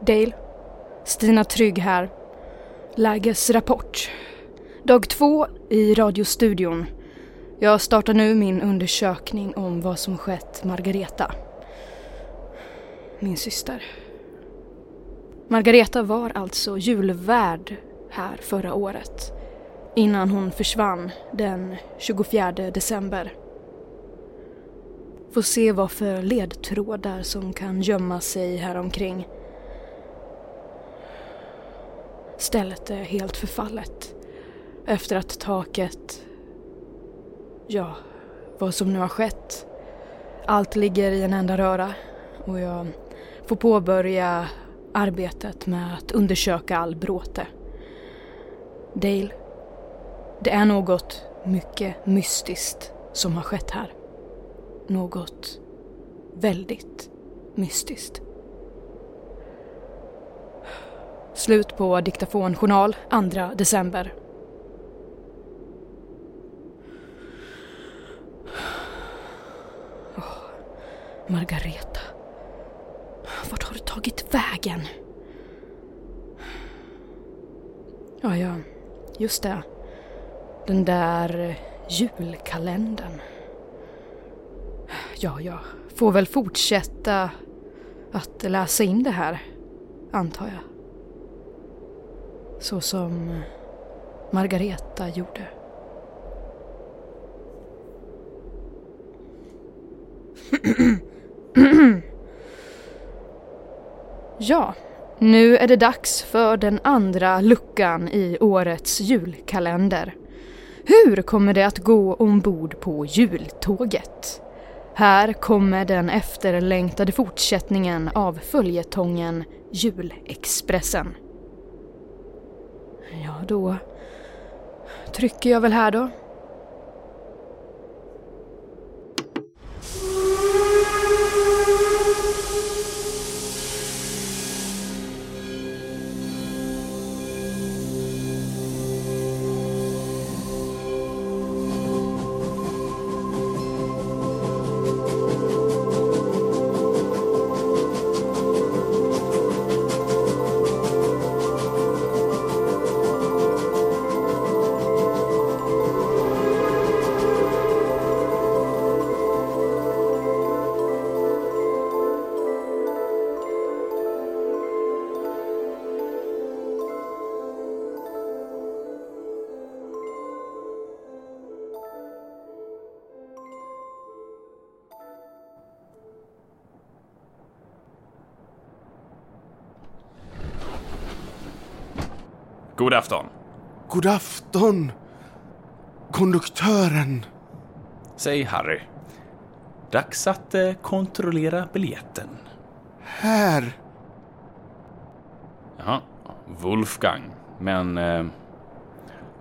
Dale. Stina Trygg här. Lägesrapport. Dag två i radiostudion. Jag startar nu min undersökning om vad som skett Margareta. Min syster. Margareta var alltså julvärd här förra året. Innan hon försvann den 24 december. Får se vad för ledtrådar som kan gömma sig här omkring. Stället är helt förfallet. Efter att taket... Ja, vad som nu har skett. Allt ligger i en enda röra och jag får påbörja arbetet med att undersöka all bråte. Dale, det är något mycket mystiskt som har skett här. Något väldigt mystiskt. Slut på diktafonjournal 2 december. Oh, Margareta. Vart har du tagit vägen? Ja, ja, just det. Den där eh, julkalendern. Ja, jag får väl fortsätta att läsa in det här, antar jag. Så som eh, Margareta gjorde. ja, nu är det dags för den andra luckan i årets julkalender. Hur kommer det att gå ombord på jultåget? Här kommer den efterlängtade fortsättningen av följetongen Julexpressen. Ja, då trycker jag väl här då. God afton. God afton, konduktören. Säg Harry. Dags att eh, kontrollera biljetten. Här. Jaha, Wolfgang. Men eh,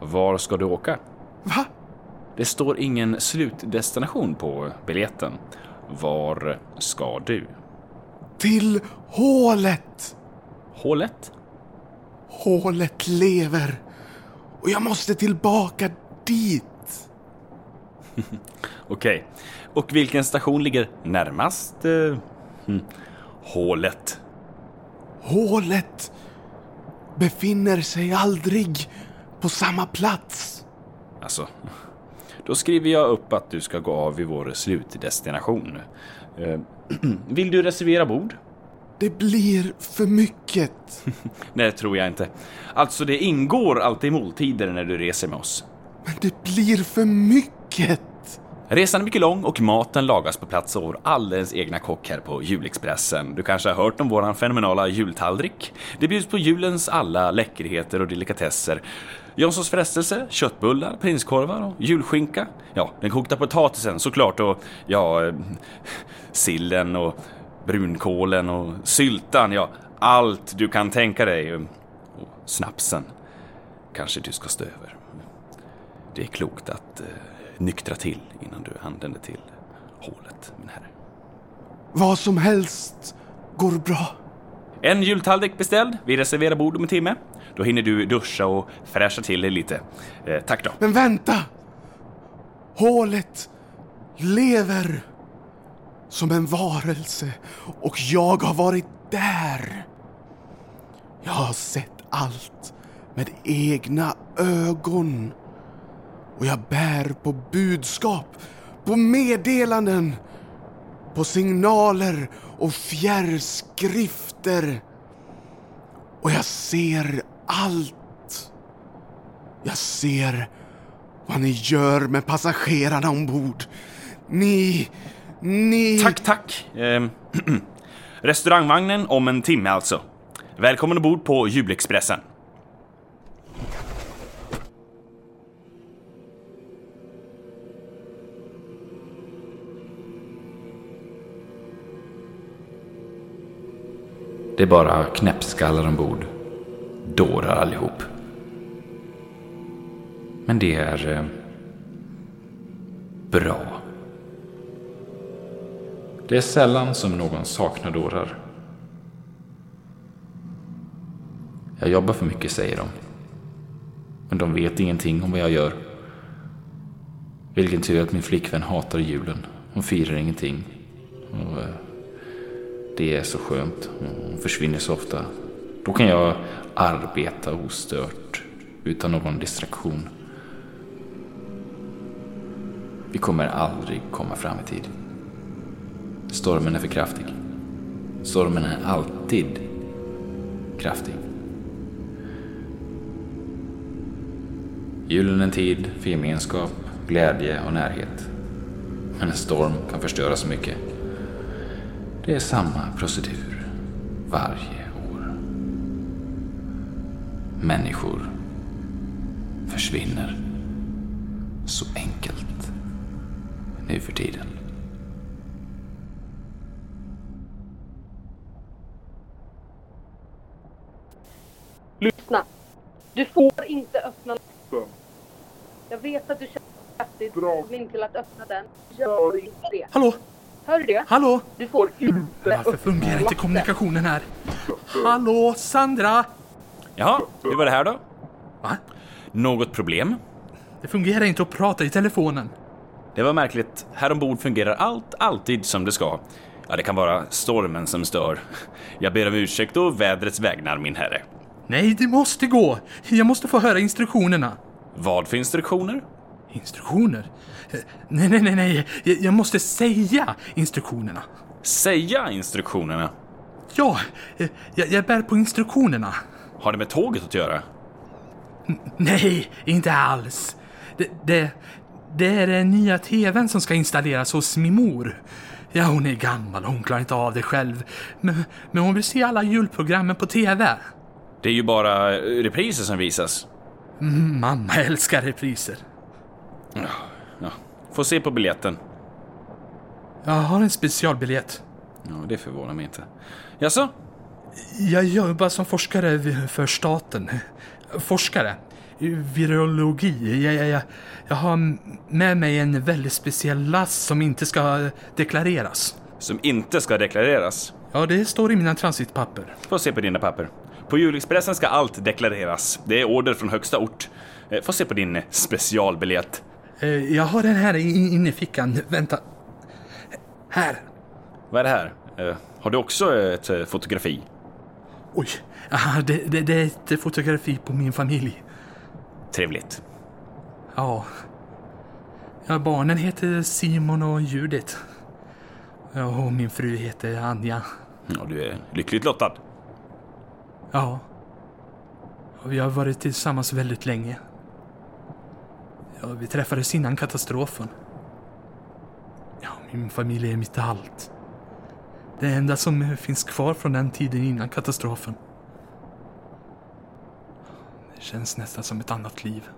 var ska du åka? Va? Det står ingen slutdestination på biljetten. Var ska du? Till hålet. Hålet? Hålet lever. Och jag måste tillbaka dit. Okej. Och vilken station ligger närmast eh, hm, hålet? Hålet befinner sig aldrig på samma plats. Alltså, då skriver jag upp att du ska gå av vid vår slutdestination. Eh, vill du reservera bord? Det blir för mycket. Nej, det tror jag inte. Alltså, det ingår alltid måltider när du reser med oss. Men det blir för mycket. Resan är mycket lång och maten lagas på plats av vår alldeles egna kock här på Julexpressen. Du kanske har hört om våran fenomenala jultallrik? Det bjuds på julens alla läckerheter och delikatesser. Janssons frestelse, köttbullar, prinskorvar och julskinka. Ja, den kokta potatisen såklart och ja, eh, sillen och brunkålen och syltan. Ja, allt du kan tänka dig. Och snapsen kanske du ska stå över. Det är klokt att eh, nyktra till innan du anländer till hålet, min herre. Vad som helst går bra. En jultallrik beställd. Vi reserverar bord om en timme. Då hinner du duscha och fräscha till dig lite. Eh, tack då. Men vänta! Hålet lever som en varelse och jag har varit där. Jag har sett allt med egna ögon. Och jag bär på budskap, på meddelanden, på signaler och fjärrskrifter. Och jag ser allt. Jag ser vad ni gör med passagerarna ombord. Ni... Ni... Tack, tack. Ehm, restaurangvagnen om en timme alltså. Välkommen ombord på Julexpressen. Det är bara knäppskallar ombord. Dårar allihop. Men det är... Eh, bra. Det är sällan som någon saknar dårar. Jag jobbar för mycket, säger de. Men de vet ingenting om vad jag gör. Vilken tur att min flickvän hatar julen. Hon firar ingenting. Och, eh, det är så skönt. Hon försvinner så ofta. Då kan jag arbeta ostört utan någon distraktion. Vi kommer aldrig komma fram i tid. Stormen är för kraftig. Stormen är alltid kraftig. Julen är en tid för gemenskap, glädje och närhet. Men en storm kan förstöra så mycket. Det är samma procedur varje år. Människor försvinner så enkelt nu för tiden. Du får inte öppna lappen. Jag vet att du känner kraftigt dragning till att öppna den. Gör inte det. Hallå? Hör du det? Hallå? Du får inte Varför fungerar inte kommunikationen här? Hallå, Sandra? Jaha, hur var det här då? Va? Något problem? Det fungerar inte att prata i telefonen. Det var märkligt. Här ombord fungerar allt alltid som det ska. Ja, det kan vara stormen som stör. Jag ber om ursäkt och vädrets vägnar, min herre. Nej, det måste gå. Jag måste få höra instruktionerna. Vad för instruktioner? Instruktioner? Nej, nej, nej, nej. Jag måste säga instruktionerna. Säga instruktionerna. Ja, jag, jag bär på instruktionerna. Har det med tåget att göra? Nej, inte alls. Det, det, det är den nya tvn som ska installeras hos min mor. Ja, hon är gammal och hon klarar inte av det själv. Men, men hon vill se alla julprogrammen på tv. Det är ju bara repriser som visas. Mm, Mamma älskar repriser. Ja, får se på biljetten. Jag har en specialbiljett. Ja, det förvånar mig inte. Jaså? Jag jobbar som forskare för staten. Forskare. Virologi. Jag, jag, jag, jag har med mig en väldigt speciell last som inte ska deklareras. Som inte ska deklareras. Ja, det står i mina transitpapper. Får se på dina papper. På julexpressen ska allt deklareras. Det är order från högsta ort. Eh, Får se på din specialbiljett. Eh, Jag har den här inne i fickan. Vänta. Här. Vad är det här? Eh, Har du också ett fotografi? Oj. Det, det, det är ett fotografi på min familj. Trevligt. Ja. ja. Barnen heter Simon och Judith. Ja, och min fru heter Anja. Ja, du är lyckligt lottad. Ja. Vi har varit tillsammans väldigt länge. Ja, vi träffades innan katastrofen. Ja, min familj är mitt allt. Det enda som finns kvar från den tiden innan katastrofen. Det känns nästan som ett annat liv.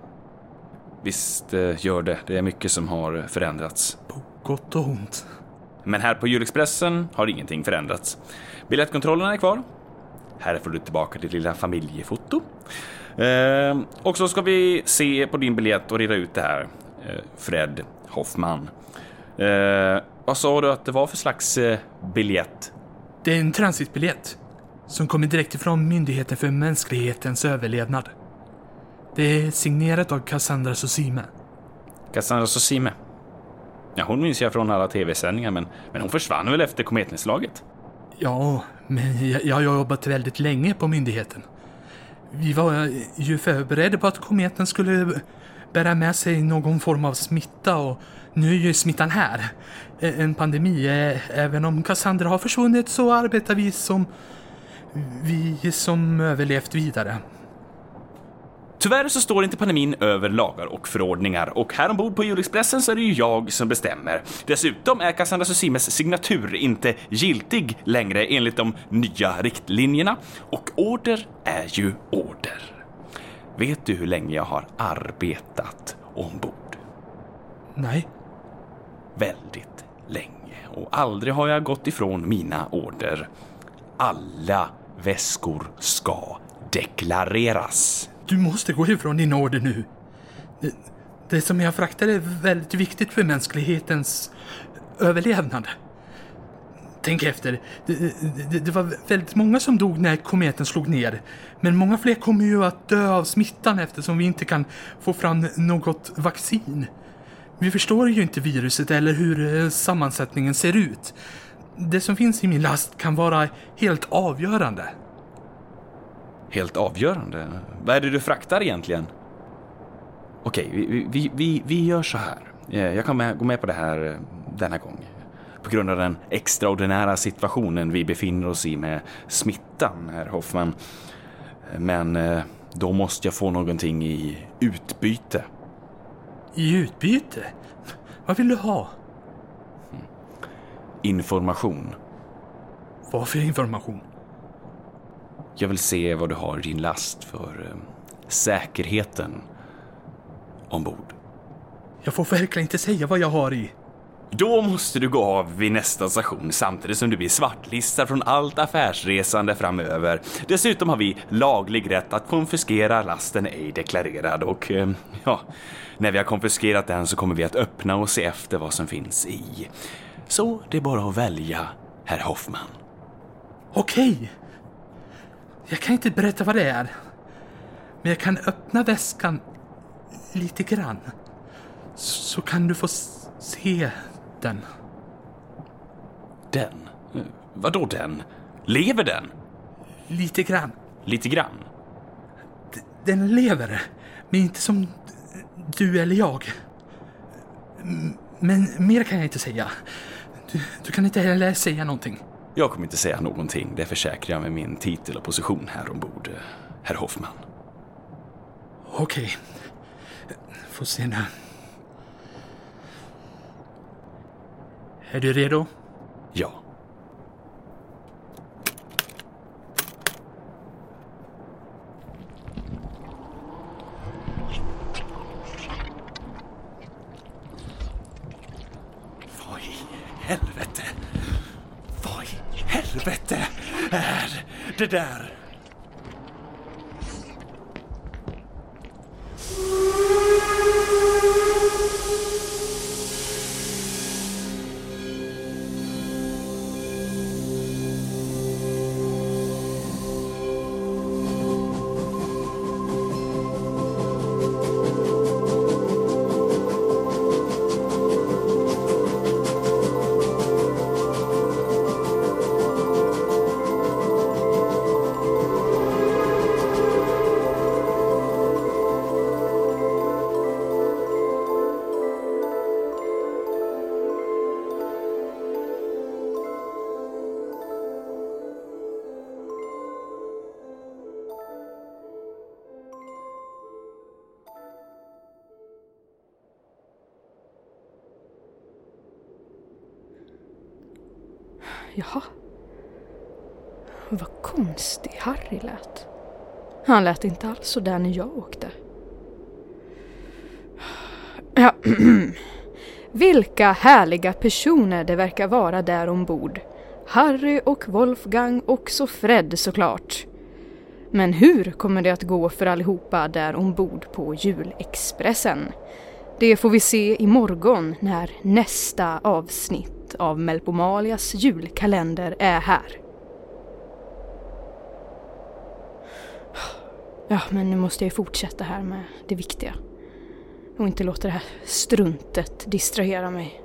Visst eh, gör det. Det är mycket som har förändrats. På gott och ont. Men här på julexpressen har ingenting förändrats. Biljettkontrollerna är kvar. Här får du tillbaka ditt lilla familjefoto. Eh, och så ska vi se på din biljett och reda ut det här. Eh, Fred Hoffman. Eh, vad sa du att det var för slags eh, biljett? Det är en transitbiljett som kommer direkt ifrån Myndigheten för mänsklighetens överlevnad. Det är signerat av Cassandra Sosime. Cassandra Sosime. Ja, hon minns jag från alla tv-sändningar, men, men hon försvann väl efter kometnedslaget? Ja, men jag, jag har jobbat väldigt länge på myndigheten. Vi var ju förberedda på att kometen skulle bära med sig någon form av smitta och nu är ju smittan här. En pandemi. Eh, även om Cassandra har försvunnit så arbetar vi som vi som överlevt vidare. Tyvärr så står inte pandemin över lagar och förordningar och här ombord på Julexpressen så är det ju jag som bestämmer. Dessutom är Cassandra Susimes signatur inte giltig längre enligt de nya riktlinjerna och order är ju order. Vet du hur länge jag har arbetat ombord? Nej. Väldigt länge och aldrig har jag gått ifrån mina order. Alla väskor ska deklareras. Du måste gå ifrån din order nu. Det, det som jag fraktar är väldigt viktigt för mänsklighetens överlevnad. Tänk efter. Det, det, det, var väldigt många som dog när kometen slog ner. Men många fler kommer ju att dö av smittan eftersom vi inte kan få fram något vaccin. Vi förstår ju inte viruset eller hur eh, sammansättningen ser ut. Det som finns i min last kan vara helt avgörande. Helt avgörande? Vad är det du fraktar egentligen? Okej, vi, vi, vi, vi gör så här. Eh, jag kan med, gå med på det här eh, denna gång. På grund av den extraordinära situationen vi befinner oss i med smittan, herr Hoffman. Men eh, då måste jag få någonting i utbyte. I utbyte? Vad vill du ha? Information. Vad för information? Jag vill se vad du har i din last för eh, säkerheten ombord. Jag får verkligen inte säga vad jag har i. Då måste du gå av vid nästa station samtidigt som du blir svartlistad från allt affärsresande framöver. Dessutom har vi laglig rätt att konfiskera lasten ej deklarerad och eh, ja, när vi har konfiskerat den så kommer vi att öppna och se efter vad som finns i. Så det är bara att välja, herr Hoffman. Okej. Jag kan inte berätta vad det är. Men jag kan öppna väskan lite grann. Så kan du få se den. Den? Vadå den? Lever den? Lite grann. Lite grann? D den lever, men inte som du eller jag. Men mer kan jag inte säga. Du, du kan inte heller säga någonting. Jag kommer inte säga någonting, det försäkrar jag med min titel och position här ombord, herr Hoffman. Okej. Får se nu. Är du redo? Ja. Vad i helvete? Vad i helvete är det där? Jaha. Vad konstig Harry lät. Han lät inte alls så där när jag åkte. Ja, Vilka härliga personer det verkar vara där ombord. Harry och Wolfgang och så Fred såklart. Men hur kommer det att gå för allihopa där ombord på julexpressen? Det får vi se imorgon när nästa avsnitt av Melpomalias julkalender är här. Ja, men nu måste jag ju fortsätta här med det viktiga. Och inte låta det här struntet distrahera mig.